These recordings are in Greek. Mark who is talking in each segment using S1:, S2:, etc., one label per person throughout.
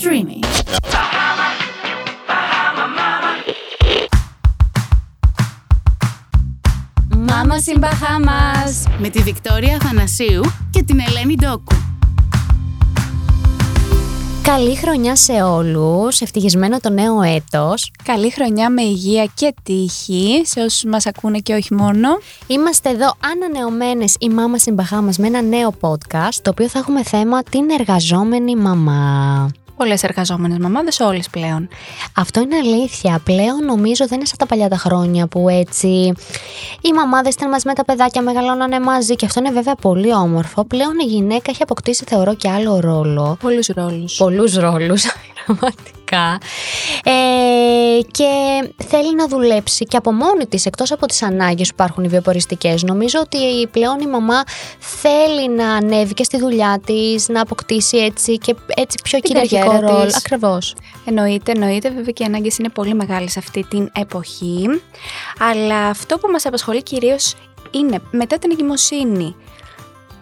S1: Streamy.
S2: Μάμα στην Μπαχάμας.
S1: Με τη Βικτόρια Αθανασίου και την Ελένη Ντόκου.
S2: Καλή χρονιά σε όλους, ευτυχισμένο το νέο έτος.
S3: Καλή χρονιά με υγεία και τύχη σε όσους μας ακούνε και όχι μόνο.
S2: Είμαστε εδώ ανανεωμένες η μάμα στην Μπαχάμας με ένα νέο podcast, το οποίο θα έχουμε θέμα την εργαζόμενη μαμά.
S3: Πολλές εργαζόμενες μαμάδες, όλες πλέον.
S2: Αυτό είναι αλήθεια. Πλέον νομίζω δεν είναι σαν τα παλιά τα χρόνια που έτσι οι μαμάδες ήταν μαζί με τα παιδάκια, μεγαλώνανε μαζί και αυτό είναι βέβαια πολύ όμορφο. Πλέον η γυναίκα έχει αποκτήσει, θεωρώ, και άλλο ρόλο.
S3: Πολλούς ρόλους.
S2: Πολλούς ρόλους, πραγματικά. Ε, και θέλει να δουλέψει και από μόνη της, εκτός από τις ανάγκες που υπάρχουν οι βιοποριστικές. Νομίζω ότι πλέον η μαμά θέλει να ανέβει και στη δουλειά της, να αποκτήσει έτσι και έτσι πιο κυριαρχικό ρόλο. Ακριβώς.
S3: Εννοείται, εννοείται. Βέβαια και οι ανάγκες είναι πολύ μεγάλες αυτή την εποχή. Αλλά αυτό που μας απασχολεί κυρίως είναι μετά την εγκυμοσύνη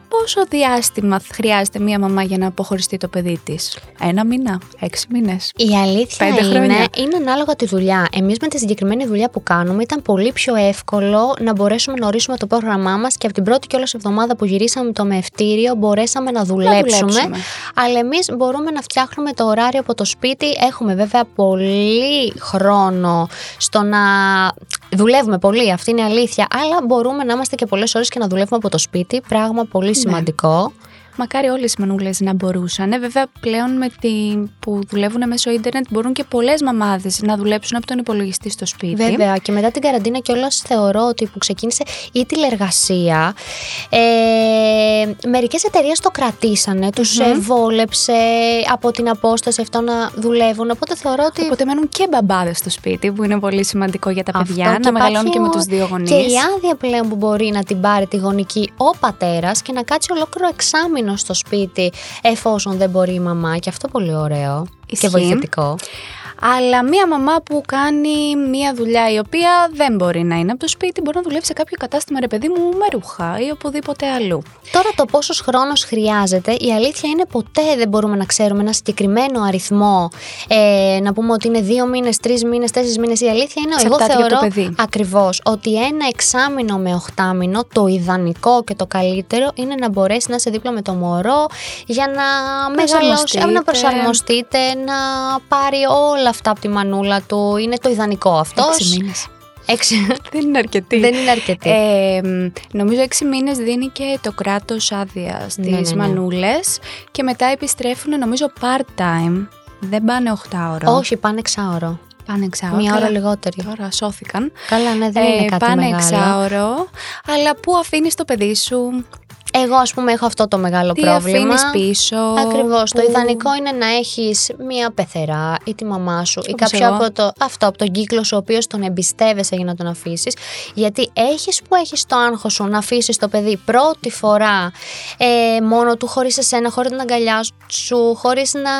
S3: πόσο διάστημα χρειάζεται μία μαμά για να αποχωριστεί το παιδί της; Ένα μήνα, έξι μήνες.
S2: Η αλήθεια
S3: Πέντε
S2: είναι,
S3: χρόνια.
S2: είναι ανάλογα τη δουλειά. Εμείς με τη συγκεκριμένη δουλειά που κάνουμε ήταν πολύ πιο εύκολο να μπορέσουμε να ορίσουμε το πρόγραμμά μας και από την πρώτη κιόλας εβδομάδα που γυρίσαμε το μευτήριο μπορέσαμε να δουλέψουμε.
S3: δουλέψουμε.
S2: Αλλά εμείς μπορούμε να φτιάχνουμε το ωράριο από το σπίτι. Έχουμε βέβαια πολύ χρόνο στο να δουλεύουμε πολύ, αυτή είναι η αλήθεια. Αλλά μπορούμε να είμαστε και πολλές ώρες και να δουλεύουμε από το σπίτι. Πράγμα πολύ σημαντικό.
S3: Μακάρι όλες οι μανούλες να μπορούσαν. Ε, βέβαια, πλέον με την που δουλεύουν μέσω ίντερνετ μπορούν και πολλές μαμάδες να δουλέψουν από τον υπολογιστή στο σπίτι.
S2: Βέβαια, και μετά την καραντίνα κιόλας θεωρώ ότι που ξεκίνησε η τηλεργασία, ε, μερικές εταιρείες το κρατήσανε, τους βόλεψε από την απόσταση αυτό να δουλεύουν, οπότε θεωρώ ότι...
S3: Οπότε μένουν και μπαμπάδες στο σπίτι, που είναι πολύ σημαντικό για τα
S2: Αυτό
S3: παιδιά,
S2: και
S3: να μεγαλώνουν
S2: υπάρχει
S3: και με
S2: ο-
S3: του δύο γονεί.
S2: Και η άδεια πλέον που μπορεί να την πάρει τη γονική ο πατέρας και να κάτσει ολόκληρο εξάμεινο στο σπίτι εφόσον δεν μπορεί η μαμά. Και αυτό πολύ ωραίο και
S3: Ισχύει.
S2: βοηθητικό.
S3: Αλλά μία μαμά που κάνει μία δουλειά η οποία δεν μπορεί να είναι από το σπίτι, μπορεί να δουλεύει σε κάποιο κατάστημα, ρε παιδί μου, με ρούχα ή οπουδήποτε αλλού.
S2: Τώρα το πόσος χρόνος χρειάζεται, η αλήθεια είναι ποτέ δεν μπορούμε να ξέρουμε ένα συγκεκριμένο αριθμό. Ε, να πούμε ότι είναι δύο μήνες, τρεις μήνες, τέσσερις μήνες. Η αλήθεια είναι, εγώ
S3: Εξαρτάται για το
S2: θεωρώ
S3: παιδί.
S2: ακριβώς ότι ένα εξάμηνο με οχτάμινο, το ιδανικό και το καλύτερο είναι να μπορέσει να είσαι δίπλα με το μωρό για να μεγαλώσει,
S3: Προσαρμοστείτε.
S2: να προσαρμοστείτε, να πάρει όλα αυτά από τη μανούλα του. Είναι το ιδανικό αυτός.
S3: Έξι μήνες.
S2: Έξι.
S3: Δεν είναι αρκετή.
S2: δεν είναι αρκετή.
S3: Ε, μ, νομίζω έξι μήνες δίνει και το κράτος άδεια στις
S2: Ναι, ναι, ναι.
S3: μανούλες και μετά επιστρέφουν νομίζω part-time. Δεν πάνε 8 ώρα.
S2: Όχι, πάνε εξάωρο.
S3: Πάνε εξάωρο.
S2: Μία ώρα
S3: Καλά,
S2: λιγότερη.
S3: Τώρα σώθηκαν.
S2: Καλά, ναι, δεν είναι
S3: Ε,
S2: κάτι
S3: πάνε
S2: μεγάλο.
S3: εξάωρο. Αλλά πού αφήνεις το παιδί σου,
S2: Εγώ, ας πούμε, έχω αυτό το μεγάλο
S3: τι
S2: πρόβλημα.
S3: αφήνεις πίσω.
S2: Ακριβώς. Το
S3: πού-
S2: ιδανικό είναι να έχεις μία πεθερά ή τη μαμά σου ή
S3: Όπως
S2: κάποιο
S3: εγώ.
S2: από, το, αυτό, από τον κύκλο σου, ο οποίος τον εμπιστεύεσαι για να τον αφήσεις. Γιατί έχεις που έχεις το άγχος σου να αφήσεις το παιδί πρώτη φορά ε, μόνο του, χωρίς εσένα, χωρίς την αγκαλιά σου, χωρίς να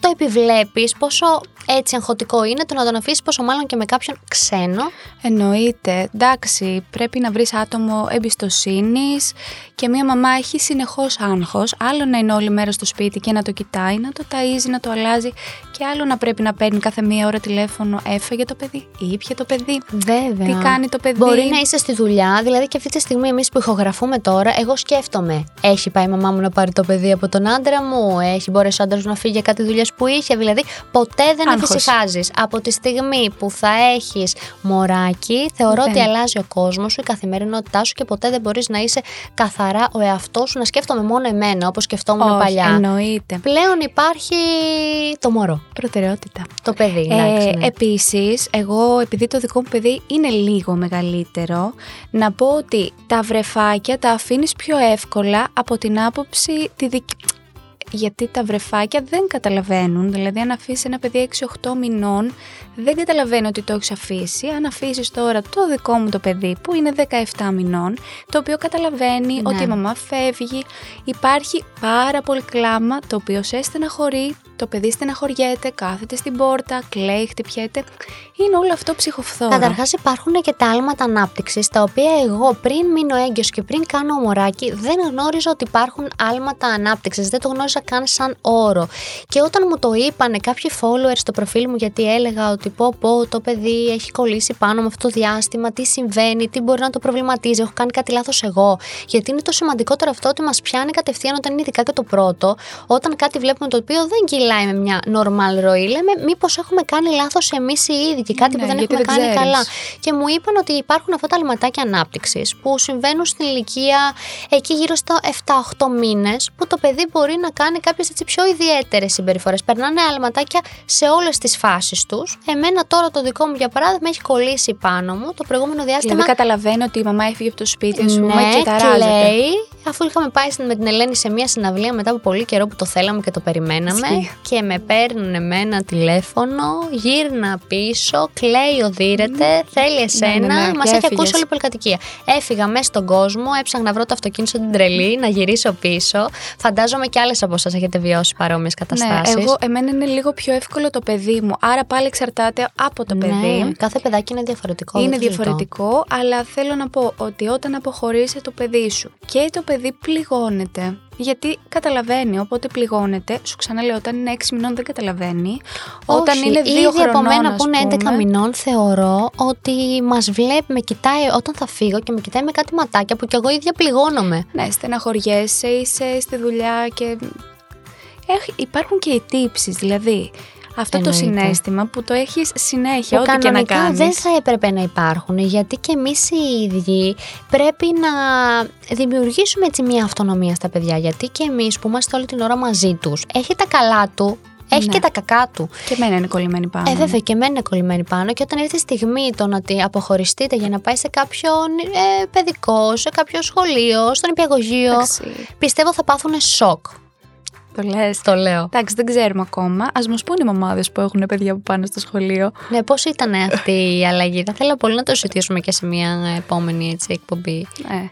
S2: το επιβλέπεις. Πόσο έτσι αγχωτικό είναι το να τον αφήσεις, πόσο μάλλον και με κάποιον ξένο.
S3: Εννοείται. Εντάξει, πρέπει να βρεις άτομο εμπιστοσύνης και μία μαμά έχει συνεχώς άγχος. Άλλο να είναι όλη μέρα στο σπίτι και να το κοιτάει, να το ταΐζει, να το αλλάζει και άλλο να πρέπει να παίρνει κάθε μία ώρα τηλέφωνο έφαγε το παιδί, ήπια το παιδί;
S2: Βέβαια.
S3: Τι κάνει το παιδί;
S2: Μπορεί να είσαι στη δουλειά, δηλαδή και αυτή τη στιγμή εμείς που ηχογραφούμε τώρα, εγώ σκέφτομαι. Έχει πάει η μαμά μου να πάρει το παιδί από τον άντρα μου, έχει μπορέσει ο άντρας μου να φύγει για κάτι δουλειές που είχε. Δηλαδή, ποτέ δεν
S3: Άγχος.
S2: εφησυχάζει. Από τη στιγμή που θα έχεις μωράκι, θεωρώ
S3: Δεν.
S2: ότι αλλάζει ο κόσμος σου, η καθημερινότητά σου και ποτέ δεν μπορείς να είσαι καθαρά ο εαυτός σου, να σκέφτομαι μόνο εμένα, όπως σκεφτόμουν
S3: Όχι,
S2: παλιά.
S3: εννοείται.
S2: Πλέον υπάρχει το μωρό,
S3: Προτεραιότητα.
S2: το παιδί. εντάξει,
S3: Ε,
S2: ναι.
S3: Επίσης, εγώ επειδή το δικό μου παιδί είναι λίγο μεγαλύτερο, να πω ότι τα βρεφάκια τα αφήνεις πιο εύκολα από την άποψη τη δική... Γιατί τα βρεφάκια δεν καταλαβαίνουν, δηλαδή αν αφήσεις ένα παιδί 6-8 μηνών, δεν καταλαβαίνει ότι το έχεις αφήσει. Αν αφήσεις τώρα το δικό μου το παιδί που είναι 17 μηνών, το οποίο καταλαβαίνει
S2: Ναι.
S3: ότι η μαμά φεύγει, υπάρχει πάρα πολύ κλάμα το οποίο σε στεναχωρεί, το παιδί στεναχωριέται, κάθεται στην πόρτα, κλαίει, χτυπιέται. Είναι όλο αυτό ψυχοφθόρο.
S2: Καταρχάς, υπάρχουν και τα άλματα ανάπτυξης, τα οποία εγώ πριν μείνω έγκυος και πριν κάνω ομοράκι, δεν γνώριζα ότι υπάρχουν άλματα ανάπτυξης. Δεν το γνώριζα καν σαν όρο. Και όταν μου το είπανε κάποιοι followers στο προφίλ μου, γιατί έλεγα ότι πω, πω το παιδί έχει κολλήσει πάνω με αυτό το διάστημα, τι συμβαίνει, τι μπορεί να το προβληματίζει, έχω κάνει κάτι λάθος εγώ. Γιατί είναι το σημαντικότερο αυτό ότι μας πιάνει κατευθείαν όταν είναι ειδικά και το πρώτο, όταν κάτι βλέπουμε το οποίο δεν κυλάει με μια normal ροή, λέμε μήπως έχουμε κάνει λάθος εμείς οι ίδιοι και κάτι
S3: Ναι,
S2: που δεν
S3: γιατί
S2: έχουμε
S3: δεν
S2: κάνει
S3: ξέρεις.
S2: καλά. Και μου είπαν ότι υπάρχουν αυτά τα αλματάκια ανάπτυξης που συμβαίνουν στην ηλικία εκεί γύρω στα 7-8 μήνες, που το παιδί μπορεί να κάνει κάποιες πιο ιδιαίτερες συμπεριφορές. Περνάνε αλματάκια σε όλες τις φάσεις τους. Εμένα τώρα το δικό μου για παράδειγμα έχει κολλήσει πάνω μου το προηγούμενο διάστημα.
S3: Δηλαδή καταλαβαίνει ότι η μαμά έφυγε από το σπίτι, α πούμε,
S2: Ναι,
S3: και ταράζεται.
S2: κλαίει, αφού είχαμε πάει στην- με την Ελένη σε μια συναυλία μετά από πολύ καιρό που το θέλαμε και το περιμέναμε.
S3: Ισχύει.
S2: Και με παίρνουν με ένα τηλέφωνο, γύρνα πίσω, κλαίει, οδύρεται, θέλει εσένα.
S3: ναι, ναι,
S2: Μας
S3: και
S2: έχει
S3: έφυγες.
S2: ακούσει όλη η πολυκατοικία. Έφυγα μέσα στον κόσμο, έψαχνα να βρω το αυτοκίνητο την τρελή, να γυρίσω πίσω. Φαντάζομαι κι άλλες από εσάς έχετε βιώσει παρόμοιες καταστάσεις.
S3: Ναι, εγώ, εμένα είναι λίγο πιο εύκολο το παιδί μου. Άρα πάλι εξαρτάται από το παιδί.
S2: Ναι, κάθε παιδάκι είναι διαφορετικό. δεν
S3: Είναι
S2: το συζητώ.
S3: διαφορετικό, αλλά θέλω να πω ότι όταν αποχωρήσει το παιδί σου και το παιδί πληγώνεται, γιατί καταλαβαίνει, οπότε πληγώνεται, σου ξαναλέω, όταν είναι 6 μηνών δεν καταλαβαίνει. όταν
S2: Όχι,
S3: είναι 2
S2: ήδη
S3: χρονών,
S2: από μένα
S3: ας
S2: που είναι 11
S3: πούμε,
S2: μηνών θεωρώ ότι μας βλέπει, με κοιτάει όταν θα φύγω και με κοιτάει με κάτι ματάκια που κι εγώ ίδια πληγώνομαι.
S3: Ναι, στεναχωριέσαι, είσαι στη δουλειά και. Έχ, υπάρχουν και οι τύψεις, δηλαδή. Αυτό το
S2: Εννοείται.
S3: συνέστημα που το έχεις συνέχεια,
S2: Που
S3: ό,τι και να
S2: κανονικά
S3: κάνεις.
S2: δεν θα έπρεπε να υπάρχουν γιατί και εμείς οι ίδιοι πρέπει να δημιουργήσουμε έτσι μια αυτονομία στα παιδιά γιατί και εμείς που είμαστε όλη την ώρα μαζί τους έχει τα καλά του, έχει
S3: Ναι.
S2: και τα κακά του.
S3: Και εμένα είναι κολλημένη πάνω.
S2: Ε, βέβαια και εμένα είναι κολλημένη πάνω και όταν έρθει η στιγμή το να τη αποχωριστείτε για να πάει σε κάποιον ε, παιδικό, σε κάποιο σχολείο, στον υπηαγωγείο,
S3: Εντάξει,
S2: πιστεύω θα πάθουν σοκ.
S3: Το λες.
S2: Το λέω.
S3: Εντάξει, δεν ξέρουμε ακόμα. Α μας πούνε οι μαμάδες που έχουν παιδιά που πάνε στο σχολείο.
S2: Ναι, πώς ήταν αυτή η αλλαγή. Θα ήθελα πολύ να το συζητήσουμε και σε μια επόμενη έτσι, εκπομπή.
S3: Ναι.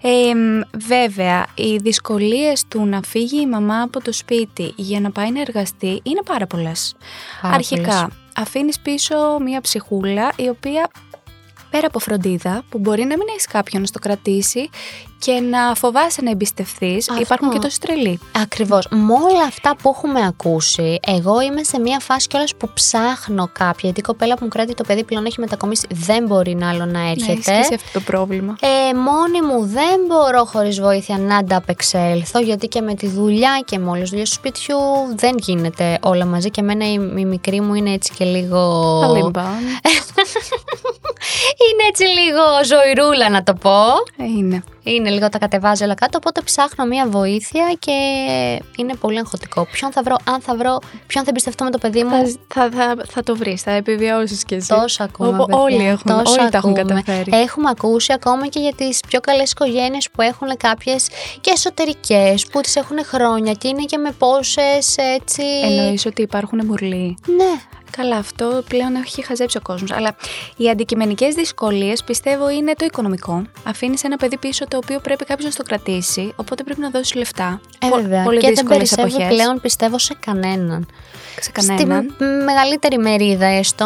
S3: Ε, μ, βέβαια, οι δυσκολίες του να φύγει η μαμά από το σπίτι για να πάει να εργαστεί είναι πάρα πολλές.
S2: Πάρα
S3: Αρχικά,
S2: πολλές.
S3: αφήνεις πίσω μία ψυχούλα η οποία πέρα από φροντίδα που μπορεί να μην έχεις κάποιον να στο κρατήσει και να φοβάσαι να εμπιστευτεί.
S2: Αυτό.
S3: Υπάρχουν και τόσοι τρελοί.
S2: Ακριβώς. Με όλα αυτά που έχουμε ακούσει, εγώ είμαι σε μια φάση κιόλας που ψάχνω κάποια. Γιατί η κοπέλα που μου κρατεί το παιδί πλέον έχει μετακομίσει, δεν μπορεί να άλλο να
S3: Ναι,
S2: έρχεται.
S3: ισχύει αυτό το πρόβλημα.
S2: Ε, μόνη μου δεν μπορώ χωρίς βοήθεια να ανταπεξέλθω, γιατί και με τη δουλειά και με όλες τις δουλειές του σπιτιού δεν γίνεται όλα μαζί. Και εμένα η, η μικρή μου είναι έτσι και λίγο.
S3: Αλήμπα.
S2: είναι έτσι λίγο ζωηρούλα, να το πω.
S3: Ε, Είναι.
S2: Είναι λίγο τα κατεβάζει όλα κάτω, οπότε ψάχνω μία βοήθεια και είναι πολύ αγχωτικό. Ποιον θα βρω, αν θα βρω, ποιον θα εμπιστευτώ με το παιδί μου;
S3: Θα, θα, θα, θα το βρεις, θα επιβιώσεις κι εσύ.
S2: Τόσα ακούμε.
S3: Όπου
S2: παιδιά,
S3: όλοι έχουν,
S2: τόσα
S3: όλοι τα έχουν
S2: ακούμε.
S3: καταφέρει.
S2: Έχουμε ακούσει ακόμα και για τις πιο καλές οικογένειες που έχουν κάποιες και εσωτερικές, που τις έχουν χρόνια και είναι και με πόσες έτσι.
S3: Εννοείς ότι υπάρχουν μουρλοί.
S2: Ναι.
S3: Καλά, αυτό πλέον έχει χαζέψει ο κόσμος. Αλλά οι αντικειμενικές δυσκολίες πιστεύω είναι το οικονομικό. Αφήνεις ένα παιδί πίσω το οποίο πρέπει κάποιος να το κρατήσει, οπότε πρέπει να δώσει λεφτά.
S2: Ε,
S3: Πο-
S2: βέβαια.
S3: Πολύ
S2: και δεν
S3: δύσκολες
S2: περισσεύει
S3: εποχές.
S2: πλέον πιστεύω σε κανέναν.
S3: Σε κανέναν.
S2: Στη μ- μεγαλύτερη μερίδα έστω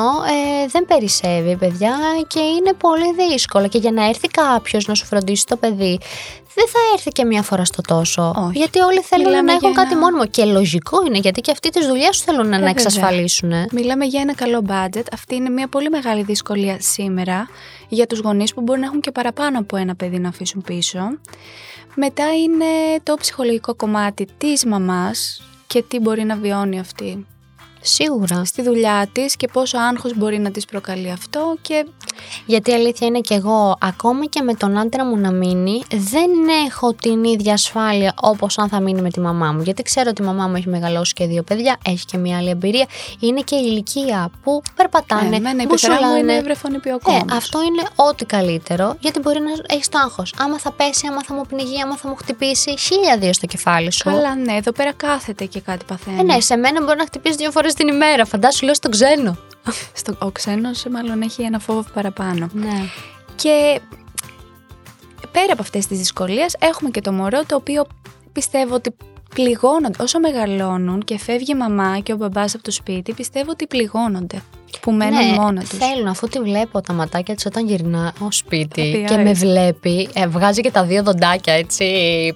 S2: ε, δεν περισσεύει παιδιά και είναι πολύ δύσκολο και για να έρθει κάποιος να σου φροντίσει το παιδί δεν θα έρθει και μία φορά στο τόσο.
S3: Όχι.
S2: Γιατί όλοι θέλουν
S3: Μιλάμε
S2: να έχουν
S3: για
S2: κάτι
S3: ένα-
S2: μόνιμο. Και λογικό είναι γιατί και αυτοί τι δουλειέ του θέλουν να
S3: βέβαια.
S2: εξασφαλίσουν.
S3: Μιλάμε για ένα καλό budget. Αυτή είναι μια πολύ μεγάλη δυσκολία σήμερα για τους γονείς που μπορεί να έχουν και παραπάνω από ένα παιδί να αφήσουν πίσω. Μετά είναι το ψυχολογικό κομμάτι της μαμάς και τι μπορεί να βιώνει αυτή
S2: Σίγουρα.
S3: στη δουλειά της και πόσο άγχος μπορεί να της προκαλεί αυτό και
S2: Γιατί η αλήθεια είναι και εγώ, ακόμα και με τον άντρα μου να μείνει, δεν έχω την ίδια ασφάλεια όπως αν θα μείνει με τη μαμά μου. Γιατί ξέρω ότι η μαμά μου έχει μεγαλώσει και δύο παιδιά, έχει και μια άλλη εμπειρία. Είναι και η ηλικία που περπατάνε,
S3: Ε, εμένα η πεθερά μου
S2: μπουσουλάνε.
S3: είναι βρεφονιπιό
S2: Ε, αυτό είναι ό,τι καλύτερο, γιατί μπορεί να έχεις το άγχος. Άμα θα πέσει, άμα θα μου πνιγεί, άμα θα μου χτυπήσει, χίλια δύο στο κεφάλι σου.
S3: Καλά, ναι, εδώ πέρα κάθεται και κάτι παθαίνει.
S2: Ε, ναι, σε μένα μπορεί να χτυπήσει δύο φορές την ημέρα. Φαντάσου, λέω στον ξένο.
S3: Στο, ο ξένος μάλλον έχει ένα φόβο παραπάνω.
S2: Ναι.
S3: Και πέρα από αυτές τις δυσκολίες έχουμε και το μωρό το οποίο πιστεύω ότι πληγώνονται. Όσο μεγαλώνουν και φεύγει η μαμά και ο μπαμπάς από το σπίτι, πιστεύω ότι πληγώνονται. Που μένουν
S2: ναι,
S3: μόνο τους.
S2: θέλουν αφού τη βλέπω τα ματάκια της όταν γυρνά ως σπίτι
S3: Τι
S2: και με
S3: άρεσε.
S2: βλέπει, ε, βγάζει και τα δύο δοντάκια έτσι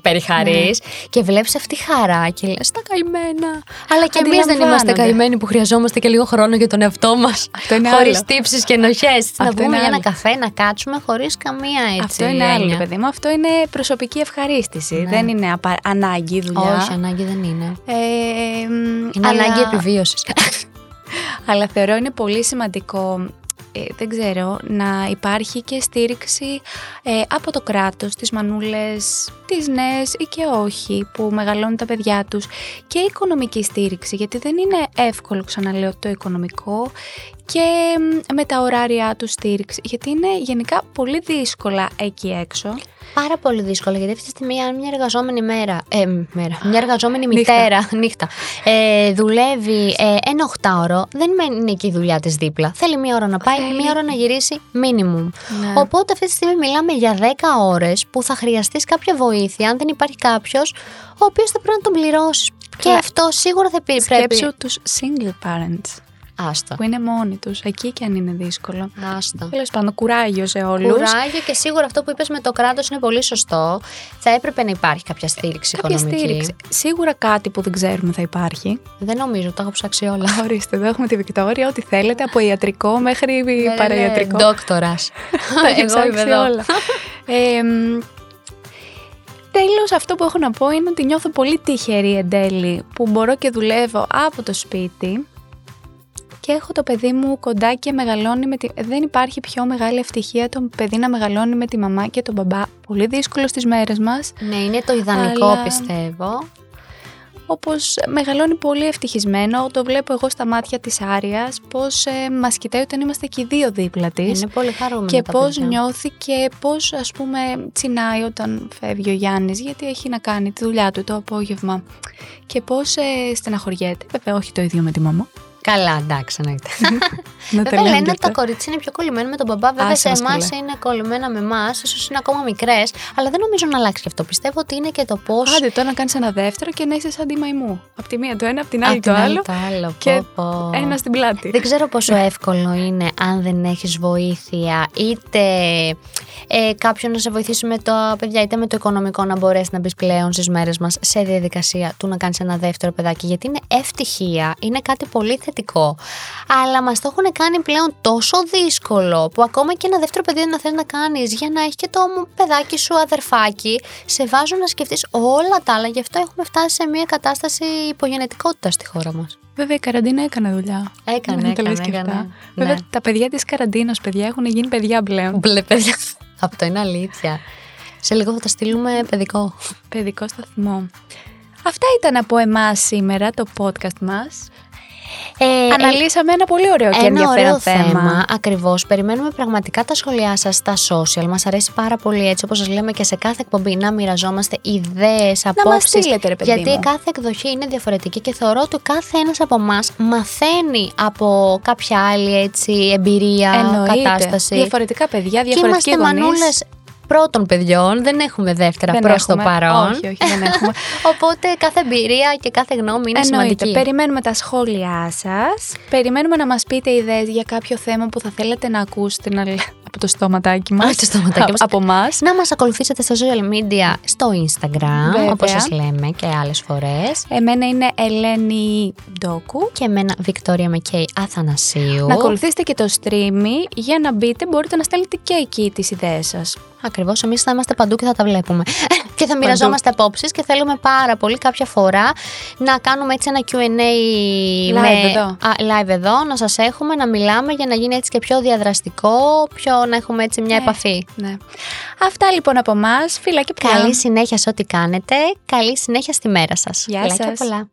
S2: περιχαρής και βλέπεις αυτή χαρά και λες τα καημένα. Αλλά και εμείς δεν είμαστε
S3: Αντιλαμβάνονται.
S2: καημένοι που χρειαζόμαστε και λίγο χρόνο για τον εαυτό μας.
S3: Αυτό είναι
S2: χωρίς
S3: άλλο.
S2: τύψεις και ενοχές. Να
S3: Αυτό
S2: βγούμε
S3: είναι
S2: για ένα
S3: άλλο.
S2: καφέ, να κάτσουμε χωρίς καμία έτσι
S3: Αυτό είναι άλλο,
S2: έννοια.
S3: παιδί μου. Αυτό είναι προσωπική ευχαρίστηση.
S2: Ναι.
S3: Δεν είναι απα... ανάγκη δουλειά.
S2: Όχι, ανάγκη δεν είναι.
S3: Ε, μ,
S2: Είναι
S3: αλλά-
S2: ανάγκη επιβίωσης.
S3: Αλλά θεωρώ είναι πολύ σημαντικό, ε, δεν ξέρω, να υπάρχει και στήριξη ε, από το κράτος, τις μανούλες, τις νέες ή και όχι που μεγαλώνουν τα παιδιά τους και οικονομική στήριξη γιατί δεν είναι εύκολο ξαναλέω το οικονομικό και μ, με τα ωράρια του στήριξη γιατί είναι γενικά πολύ δύσκολα εκεί έξω.
S2: Πάρα πολύ δύσκολο γιατί αυτή τη στιγμή αν μια εργαζόμενη μέρα, ε, μέρα μια εργαζόμενη
S3: Νύχτα.
S2: μητέρα νύχτα, ε, δουλεύει ε, ένα οχτάωρο, δεν μένει εκεί η δουλειά της δίπλα. Θέλει μία ώρα να πάει,
S3: Θέλει.
S2: μία ώρα να γυρίσει, minimum.
S3: Ναι.
S2: Οπότε αυτή τη στιγμή μιλάμε για 10 ώρες που θα χρειαστείς κάποια βοήθεια αν δεν υπάρχει κάποιος ο οποίος θα πρέπει να τον πληρώσεις. Και
S3: Καλά.
S2: αυτό σίγουρα θα πει, πρέπει.
S3: Σκέψου τους single parents
S2: Άστα.
S3: που είναι μόνοι τους, εκεί και αν είναι δύσκολο.
S2: Άστα.
S3: Τέλος πάντων, κουράγιο σε όλους.
S2: Κουράγιο και σίγουρα αυτό που είπες με το κράτος είναι πολύ σωστό. Θα έπρεπε να υπάρχει κάποια στήριξη
S3: Κάποια
S2: οικονομική.
S3: στήριξη. Σίγουρα κάτι που δεν ξέρουμε θα υπάρχει.
S2: Δεν νομίζω, τα έχω ψάξει όλα.
S3: Ορίστε, εδώ έχουμε τη Βικτόρια, ό,τι θέλετε, από ιατρικό μέχρι παραϊατρικό.
S2: Ντόκτορας.
S3: Τα έχει
S2: Εγώ
S3: ψάξει
S2: είμαι εδώ.
S3: όλα. ε, μ, Τέλος, αυτό που έχω να πω είναι ότι νιώθω πολύ τυχερή εν τέλει που μπορώ και δουλεύω από το σπίτι και έχω το παιδί μου κοντά και μεγαλώνει με τη... Δεν υπάρχει πιο μεγάλη ευτυχία το παιδί να μεγαλώνει με τη μαμά και τον μπαμπά. Πολύ δύσκολο στις μέρες μας.
S2: Ναι, είναι το ιδανικό
S3: Αλλά-
S2: πιστεύω.
S3: όπως μεγαλώνει πολύ ευτυχισμένο. Το βλέπω εγώ στα μάτια της Άριας, πώς ε, μας κοιτάει όταν είμαστε και οι δύο δίπλα της.
S2: Είναι πολύ χαρούμενο.
S3: Και
S2: τα
S3: πώς
S2: παιδιά.
S3: νιώθει και πώς ας πούμε τσινάει όταν φεύγει ο Γιάννης γιατί έχει να κάνει τη δουλειά του το απόγευμα και πώς ε, στεναχωριέται. Βέβαια όχι το ίδιο με τη μαμά.
S2: Καλά, εντάξει, εννοείται.
S3: Να
S2: Βέβαια
S3: λέμε
S2: λένε
S3: και
S2: ότι τα
S3: αυτά.
S2: κορίτσια είναι πιο κολλημένα με τον μπαμπά. Βέβαια
S3: Άσε
S2: σε
S3: μας,
S2: εμάς
S3: καλέ.
S2: είναι κολλημένα με εμάς, ίσως είναι ακόμα μικρές. Αλλά δεν νομίζω να αλλάξει και αυτό. Πιστεύω ότι είναι και το πώ.
S3: Άντε τώρα να κάνεις ένα δεύτερο και να είσαι σαν τη μαϊμού. Απ' τη μία το ένα, απ' την άλλη
S2: Απ'
S3: το
S2: την άλλη
S3: άλλο
S2: το άλλο.
S3: και
S2: πω, πω.
S3: ένα στην πλάτη.
S2: Δεν ξέρω πόσο εύκολο είναι αν δεν έχεις βοήθεια είτε ε, κάποιον να σε βοηθήσει με τα παιδιά είτε με το οικονομικό να μπορέσεις να μπεις πλέον στις μέρες μας σε διαδικασία του να κάνεις ένα δεύτερο παιδάκι γιατί είναι ευτυχία, είναι κάτι πολύ θετικό αλλά μας το έχουν κάνει πλέον τόσο δύσκολο που ακόμα και ένα δεύτερο παιδί να θέλει να κάνεις για να έχεις και το παιδάκι σου αδερφάκι σε βάζουν να σκεφτείς όλα τα άλλα γι' αυτό έχουμε φτάσει σε μια κατάσταση υπογενετικότητα στη χώρα μας.
S3: Βέβαια η καραντίνα έκανε δουλειά.
S2: Έκανε,
S3: Δεν το λες
S2: έκανε,
S3: και αυτά.
S2: έκανε.
S3: Βέβαια
S2: Ναι.
S3: τα παιδιά της καραντίνας, παιδιά, έχουν γίνει παιδιά πλέον.
S2: Μπλε παιδιά. Αυτό είναι αλήθεια. Σε λίγο θα τα στείλουμε παιδικό.
S3: Παιδικό σταθμό. Αυτά ήταν από εμάς σήμερα το podcast μας.
S2: Ε,
S3: Αναλύσαμε ένα πολύ ωραίο και
S2: ένα
S3: ενδιαφέρον
S2: ωραίο
S3: θέμα.
S2: θέμα. Ακριβώς. Περιμένουμε πραγματικά τα σχόλιά σας στα social. Μας αρέσει πάρα πολύ έτσι, όπως σας λέμε και σε κάθε εκπομπή, να μοιραζόμαστε ιδέες, απόψεις.
S3: στείλετε, ρε παιδί
S2: Γιατί
S3: μου.
S2: κάθε εκδοχή είναι διαφορετική και θεωρώ ότι ο κάθε ένας από εμάς μαθαίνει από κάποια άλλη έτσι, εμπειρία,
S3: Εννοείται.
S2: κατάσταση.
S3: Διαφορετικά παιδιά,
S2: και
S3: διαφορετικοί
S2: είμαστε
S3: γονείς.
S2: μανούλες πρώτων παιδιών, δεν έχουμε δεύτερα
S3: Δεν
S2: προς το
S3: έχουμε.
S2: παρόν.
S3: Όχι, όχι, δεν έχουμε.
S2: Οπότε κάθε εμπειρία και κάθε γνώμη είναι
S3: Εννοείται.
S2: σημαντική.
S3: Περιμένουμε τα σχόλιά σας. Περιμένουμε να μας πείτε ιδέες για κάποιο θέμα που θα θέλετε να ακούσετε να... λέ- από το στόματάκι μας.
S2: Α, το στόματάκι μας.
S3: από εμάς.
S2: Να μας ακολουθήσετε στα social media, στο Instagram,
S3: Βέβαια.
S2: όπως σας λέμε και άλλες φορές.
S3: Εμένα είναι Ελένη Ντόκου.
S2: Και εμένα Βικτόρια Μεκέη Αθανασίου.
S3: Να ακολουθήσετε και το stream για να μπείτε. Μπορείτε να στέλνετε και εκεί τις ιδέες σας.
S2: Ακριβώς, εμείς θα είμαστε παντού και θα τα βλέπουμε. και θα μοιραζόμαστε απόψεις και θέλουμε πάρα πολύ κάποια φορά να κάνουμε έτσι ένα Q&A
S3: Live
S2: με...
S3: εδώ.
S2: Α, live εδώ, να σας έχουμε, να μιλάμε για να γίνει έτσι και πιο διαδραστικό, πιο να έχουμε έτσι μια επαφή.
S3: Ναι. Αυτά λοιπόν από εμά. Φιλάκια πολλά.
S2: Καλή συνέχεια σε ό,τι κάνετε. Καλή συνέχεια στη μέρα σας.
S3: Γεια
S2: Φιλάκια
S3: σας.
S2: πολλά.